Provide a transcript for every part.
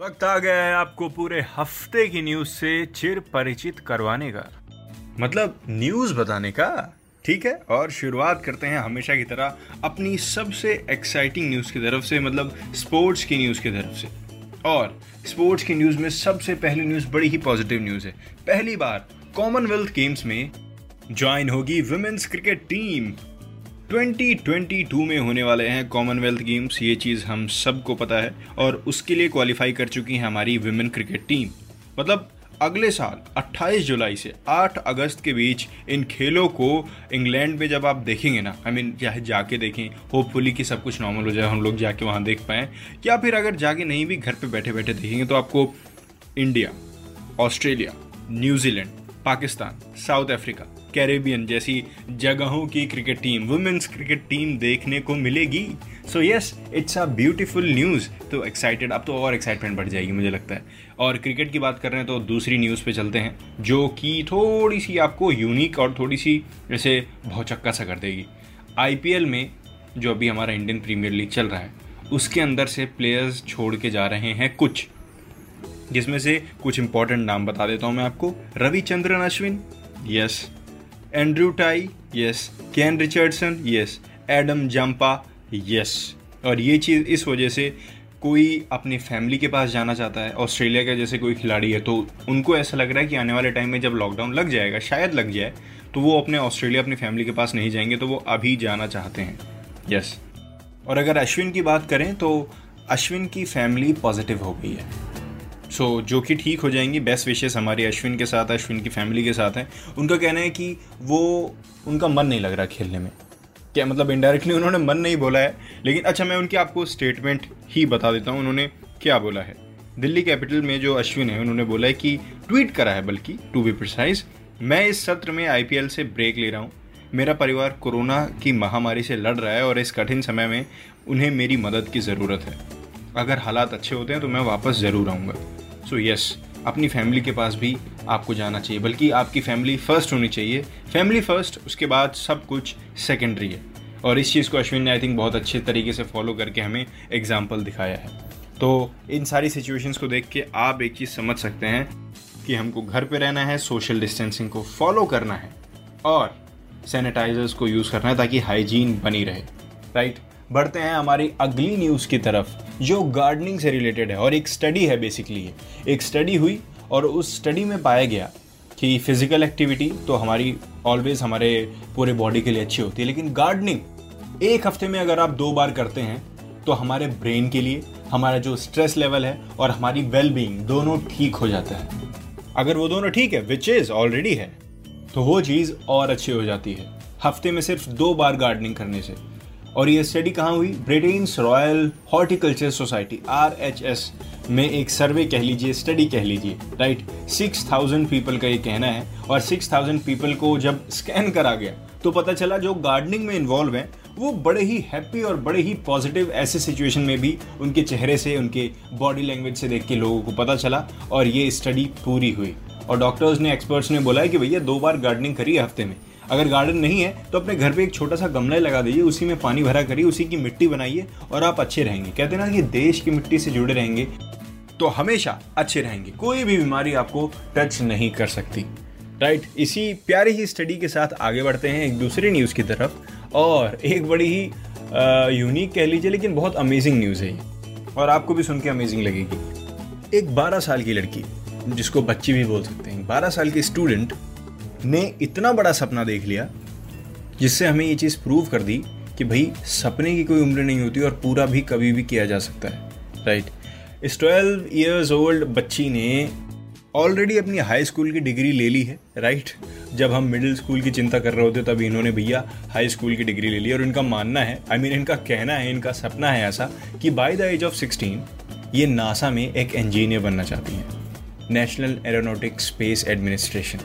वक्त आ गया है आपको पूरे हफ़्ते की न्यूज़ से चिर परिचित करवाने का। मतलब न्यूज़ बताने का, ठीक है? और शुरुआत करते हैं हमेशा की तरह अपनी सबसे एक्साइटिंग न्यूज़ की तरफ़ से मतलब स्पोर्ट्स की न्यूज़ की तरफ़ से। और स्पोर्ट्स की न्यूज़ में सबसे पहली न्यूज़ बड़ी ही पॉजिटिव न्यूज़ है। पहली बार कॉमनवेल्थ गेम्स में ज्वाइन होगी वुमेन्स क्रिकेट टीम 2022 में होने वाले हैं कॉमनवेल्थ गेम्स ये चीज़ हम सबको पता है और उसके लिए क्वालिफाई कर चुकी है हमारी विमेन क्रिकेट टीम मतलब अगले साल 28 जुलाई से 8 अगस्त के बीच इन खेलों को इंग्लैंड में जब आप देखेंगे ना आई मीन चाहे जाके देखें होपफुली कि सब कुछ नॉर्मल हो जाए, हम लोग जाके वहाँ देख पाएँ, या फिर अगर जाके नहीं भी घर पे बैठे बैठे देखेंगे तो आपको India Australia New Zealand Pakistan South Africa Caribbean जैसी जगहों की cricket team women's cricket team देखने को मिलेगी। So yes it's a beautiful news तो एक्साइटेड अब तो और एक्साइटमेंट बढ़ जाएगी मुझे लगता है। और क्रिकेट की बात कर रहे हैं तो दूसरी न्यूज़ पे चलते हैं, जो कि थोड़ी सी आपको यूनिक और थोड़ी सी जैसे भौचक्का सा कर देगी। आईपीएल में जो अभी हमारा इंडियन प्रीमियर लीग चल रहा है, उसके अंदर से प्लेयर्स छोड़ के जा रहे हैं कुछ। जिसमें से कुछ इंपॉर्टेंट नाम बता देता हूँ मैं आपको। Ravichandran Ashwin yes Andrew Tye yes Kane Richardson yes Adam Zampa yes और ये चीज़ इस वजह से कोई अपनी फैमिली के पास जाना चाहता है ऑस्ट्रेलिया का जैसे कोई खिलाड़ी है तो उनको ऐसा लग रहा है कि आने वाले टाइम में जब लॉकडाउन लग जाएगा, शायद लग जाए तो वो अपने ऑस्ट्रेलिया अपनी फैमिली के पास नहीं जाएँगे तो वो अभी जाना चाहते हैं। Yes yes. और अगर अश्विन की बात करें तो अश्विन की फैमिली पॉजिटिव हो गई है। सो so, जो कि ठीक हो जाएँगी बेस्ट विशेष हमारे अश्विन के साथ अश्विन की फैमिली के साथ हैं। उनका कहना है कि वो उनका मन नहीं लग रहा खेलने में। क्या मतलब इनडायरेक्टली उन्होंने मन नहीं बोला है? लेकिन अच्छा मैं उनकी आपको स्टेटमेंट ही बता देता हूँ उन्होंने क्या बोला है। दिल्ली कैपिटल में जो अश्विन है उन्होंने बोला है कि ट्वीट करा है बल्कि टू बी प्रिसाइज मैं इस सत्र में आईपीएल से ब्रेक ले रहा हूँ। मेरा परिवार कोरोना की महामारी से लड़ रहा है और इस कठिन समय में उन्हें मेरी मदद की ज़रूरत है। अगर हालात अच्छे होते हैं तो मैं वापस ज़रूर आऊँगा। सो यस अपनी फैमिली के पास भी आपको जाना चाहिए, बल्कि आपकी फैमिली फ़र्स्ट होनी चाहिए। फैमिली फ़र्स्ट उसके बाद सब कुछ सेकेंडरी है। और इस चीज़ को अश्विन ने आई थिंक बहुत अच्छे तरीके से फॉलो करके हमें एग्ज़ाम्पल दिखाया है। तो इन सारी सिचुएशंस को देख के आप एक चीज़ समझ सकते हैं कि हमको घर पे रहना है सोशल डिस्टेंसिंग को फॉलो करना है, और सैनिटाइजर्स को यूज़ करना है ताकि हाइजीन बनी रहे। राइट बढ़ते हैं हमारी अगली न्यूज़ की तरफ़, जो गार्डनिंग से रिलेटेड है, और एक स्टडी है बेसिकली एक स्टडी हुई, और उस स्टडी में पाया गया कि फ़िज़िकल एक्टिविटी तो हमारी ऑलवेज हमारे पूरे बॉडी के लिए अच्छी होती है, लेकिन गार्डनिंग एक हफ़्ते में अगर आप दो बार करते हैं तो हमारे ब्रेन के लिए, हमारा जो स्ट्रेस लेवल है, और हमारी वेल बींग दोनों ठीक हो जाता है। अगर वो दोनों ठीक है विच इज़ ऑलरेडी है तो वो चीज़ और अच्छी हो जाती है। हफ़्ते में सिर्फ़ दो बार गार्डनिंग करने से। और ये स्टडी कहाँ हुई? Britain's royal horticulture society R H S में एक सर्वे कह लीजिए स्टडी कह लीजिए राइट सिक्स थाउज़ेंड पीपल का ये कहना है और सिक्स थाउज़ेंड पीपल को जब स्कैन करा गया तो पता चला जो गार्डनिंग में इन्वॉल्व हैं, वो बड़े ही हैप्पी और बड़े ही पॉजिटिव ऐसे सिचुएशन में भी उनके चेहरे से, उनके बॉडी लैंग्वेज से देख के लोगों को पता चला और ये स्टडी पूरी हुई। और डॉक्टर्स ने एक्सपर्ट्स ने बोला है कि भैया दो बार गार्डनिंग करिए हफ़्ते में। अगर गार्डन नहीं है तो अपने घर पे एक छोटा सा गमला लगा दीजिए, उसी में पानी भरा करिए, उसी की मिट्टी बनाइए और आप अच्छे रहेंगे। कहते ना कि देश की मिट्टी से जुड़े रहेंगे तो हमेशा अच्छे रहेंगे। कोई भी बीमारी आपको टच नहीं कर सकती। राइट इसी प्यारी ही स्टडी के साथ आगे बढ़ते हैं एक दूसरे न्यूज़ की तरफ़। और एक बड़ी ही यूनिक कह लीजिए, लेकिन बहुत अमेजिंग न्यूज़ है और आपको भी सुन के अमेजिंग लगेगी। एक 12 साल की लड़की, जिसको बच्ची भी बोल सकते हैं 12 साल की स्टूडेंट ने इतना बड़ा सपना देख लिया जिससे हमें ये चीज़ प्रूव कर दी कि भाई सपने की कोई उम्र नहीं होती और पूरा भी कभी भी किया जा सकता है राइट इस ट्वेल्व ईयर्स ओल्ड बच्ची ने ऑलरेडी अपनी हाई स्कूल की डिग्री ले ली है राइट जब हम मिडिल स्कूल की चिंता कर रहे होते तब इन्होंने भैया हाई स्कूल की डिग्री ले ली और इनका मानना है आई I मीन mean, इनका कहना है इनका सपना है ऐसा कि by the age of sixteen ये नासा में एक इंजीनियर बनना चाहती हैं नेशनल एरोनोटिक स्पेस एडमिनिस्ट्रेशन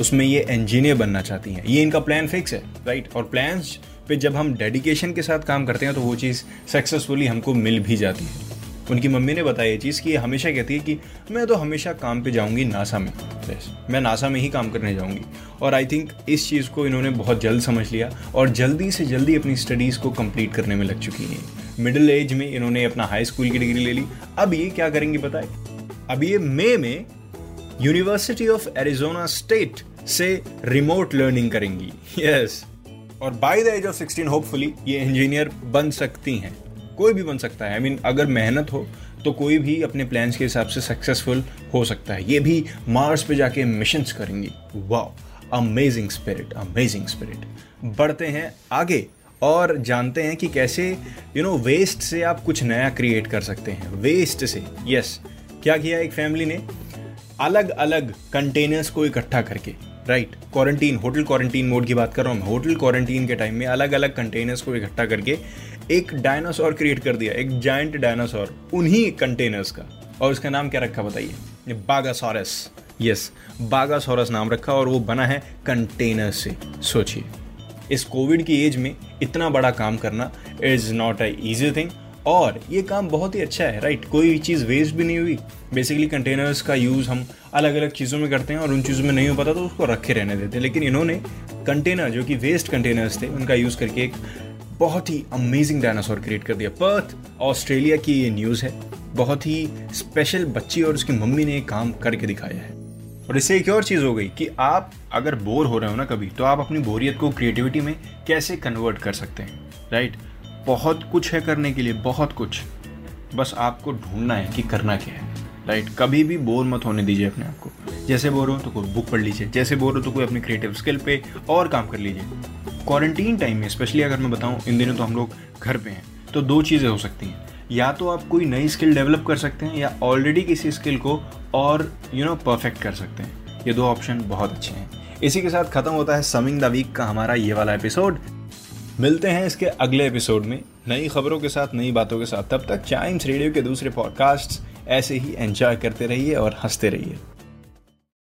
उसमें ये इंजीनियर बनना चाहती हैं। ये इनका प्लान फिक्स है राइट और प्लान्स पे जब हम डेडिकेशन के साथ काम करते हैं तो वो चीज़ सक्सेसफुली हमको मिल भी जाती है। उनकी मम्मी ने बताया ये चीज़ कि हमेशा कहती है कि मैं तो हमेशा काम पे जाऊँगी नासा में। बस मैं नासा में ही काम करने जाऊँगी। और आई थिंक इस चीज़ को इन्होंने बहुत जल्द समझ लिया और जल्दी से जल्दी अपनी स्टडीज़ को कंप्लीट करने में लग चुकी हैं। मिडिल एज में इन्होंने अपना हाई स्कूल की डिग्री ले ली। अब ये क्या करेंगी बताए अब ये मई में यूनिवर्सिटी ऑफ़ एरिजोना स्टेट से रिमोट लर्निंग करेंगी। Yes yes. और by the age of 16 hopefully ये इंजीनियर बन सकती हैं। कोई भी बन सकता है। आई I मीन mean, अगर मेहनत हो तो कोई भी अपने प्लान्स के हिसाब से सक्सेसफुल हो सकता है। ये भी मार्स पे जाके मिशंस करेंगी। वाह अमेजिंग स्पिरिट अमेजिंग स्पिरिट बढ़ते हैं आगे और जानते हैं कि कैसे यू नो वेस्ट से आप कुछ नया क्रिएट कर सकते हैं। वेस्ट से। यस yes, क्या किया एक फैमिली ने? अलग अलग कंटेनर्स को इकट्ठा करके right quarantine hotel quarantine mode की बात कर रहा हूँ होटल क्वारंटीन के टाइम में अलग अलग कंटेनर्स को इकट्ठा करके एक डायनासोर क्रिएट कर दिया, एक जाइंट डायनासोर उन्हीं कंटेनर्स का। और उसका नाम क्या रखा बताइए? बागासोरस यस बागासोरस नाम रखा और वो बना है कंटेनर से। सोचिए। इस कोविड की एज में इतना बड़ा काम करना is not a easy thing और ये काम बहुत ही अच्छा है राइट कोई चीज़ वेस्ट भी नहीं हुई। बेसिकली कंटेनर्स का यूज़ हम अलग अलग चीज़ों में करते हैं और उन चीज़ों में नहीं हो पाता तो उसको रखे रहने देते हैं। लेकिन इन्होंने कंटेनर जो कि वेस्ट कंटेनर्स थे, उनका यूज़ करके एक बहुत ही अमेजिंग डायनासोर क्रिएट कर दिया। पर्थ ऑस्ट्रेलिया की ये न्यूज़ है। बहुत ही स्पेशल बच्ची और उसकी मम्मी ने काम करके दिखाया है। और इससे एक और चीज़ हो गई कि आप अगर बोर हो रहे हो ना कभी तो आप अपनी बोरियत को क्रिएटिविटी में कैसे कन्वर्ट कर सकते हैं राइट बहुत कुछ है करने के लिए, बहुत कुछ। बस आपको ढूंढना है कि करना क्या है। राइट कभी भी बोर मत होने दीजिए अपने आप को। जैसे बोर हो तो कोई बुक पढ़ लीजिए, जैसे बोर हो तो कोई अपनी क्रिएटिव स्किल पे और काम कर लीजिए। क्वारंटीन टाइम में स्पेशली अगर मैं बताऊँ, इन दिनों तो हम लोग घर पे हैं तो दो चीज़ें हो सकती हैं। या तो आप कोई नई स्किल डेवलप कर सकते हैं, या ऑलरेडी किसी स्किल को और यू नो परफेक्ट कर सकते हैं। ये दो ऑप्शन बहुत अच्छे हैं। इसी के साथ खत्म होता है समिंग द वीक का हमारा ये वाला एपिसोड मिलते हैं इसके अगले एपिसोड में नई खबरों के साथ, नई बातों के साथ। तब तक चाइम्स रेडियो के दूसरे पॉडकास्ट ऐसे ही एंजॉय करते रहिए और हँसते रहिए।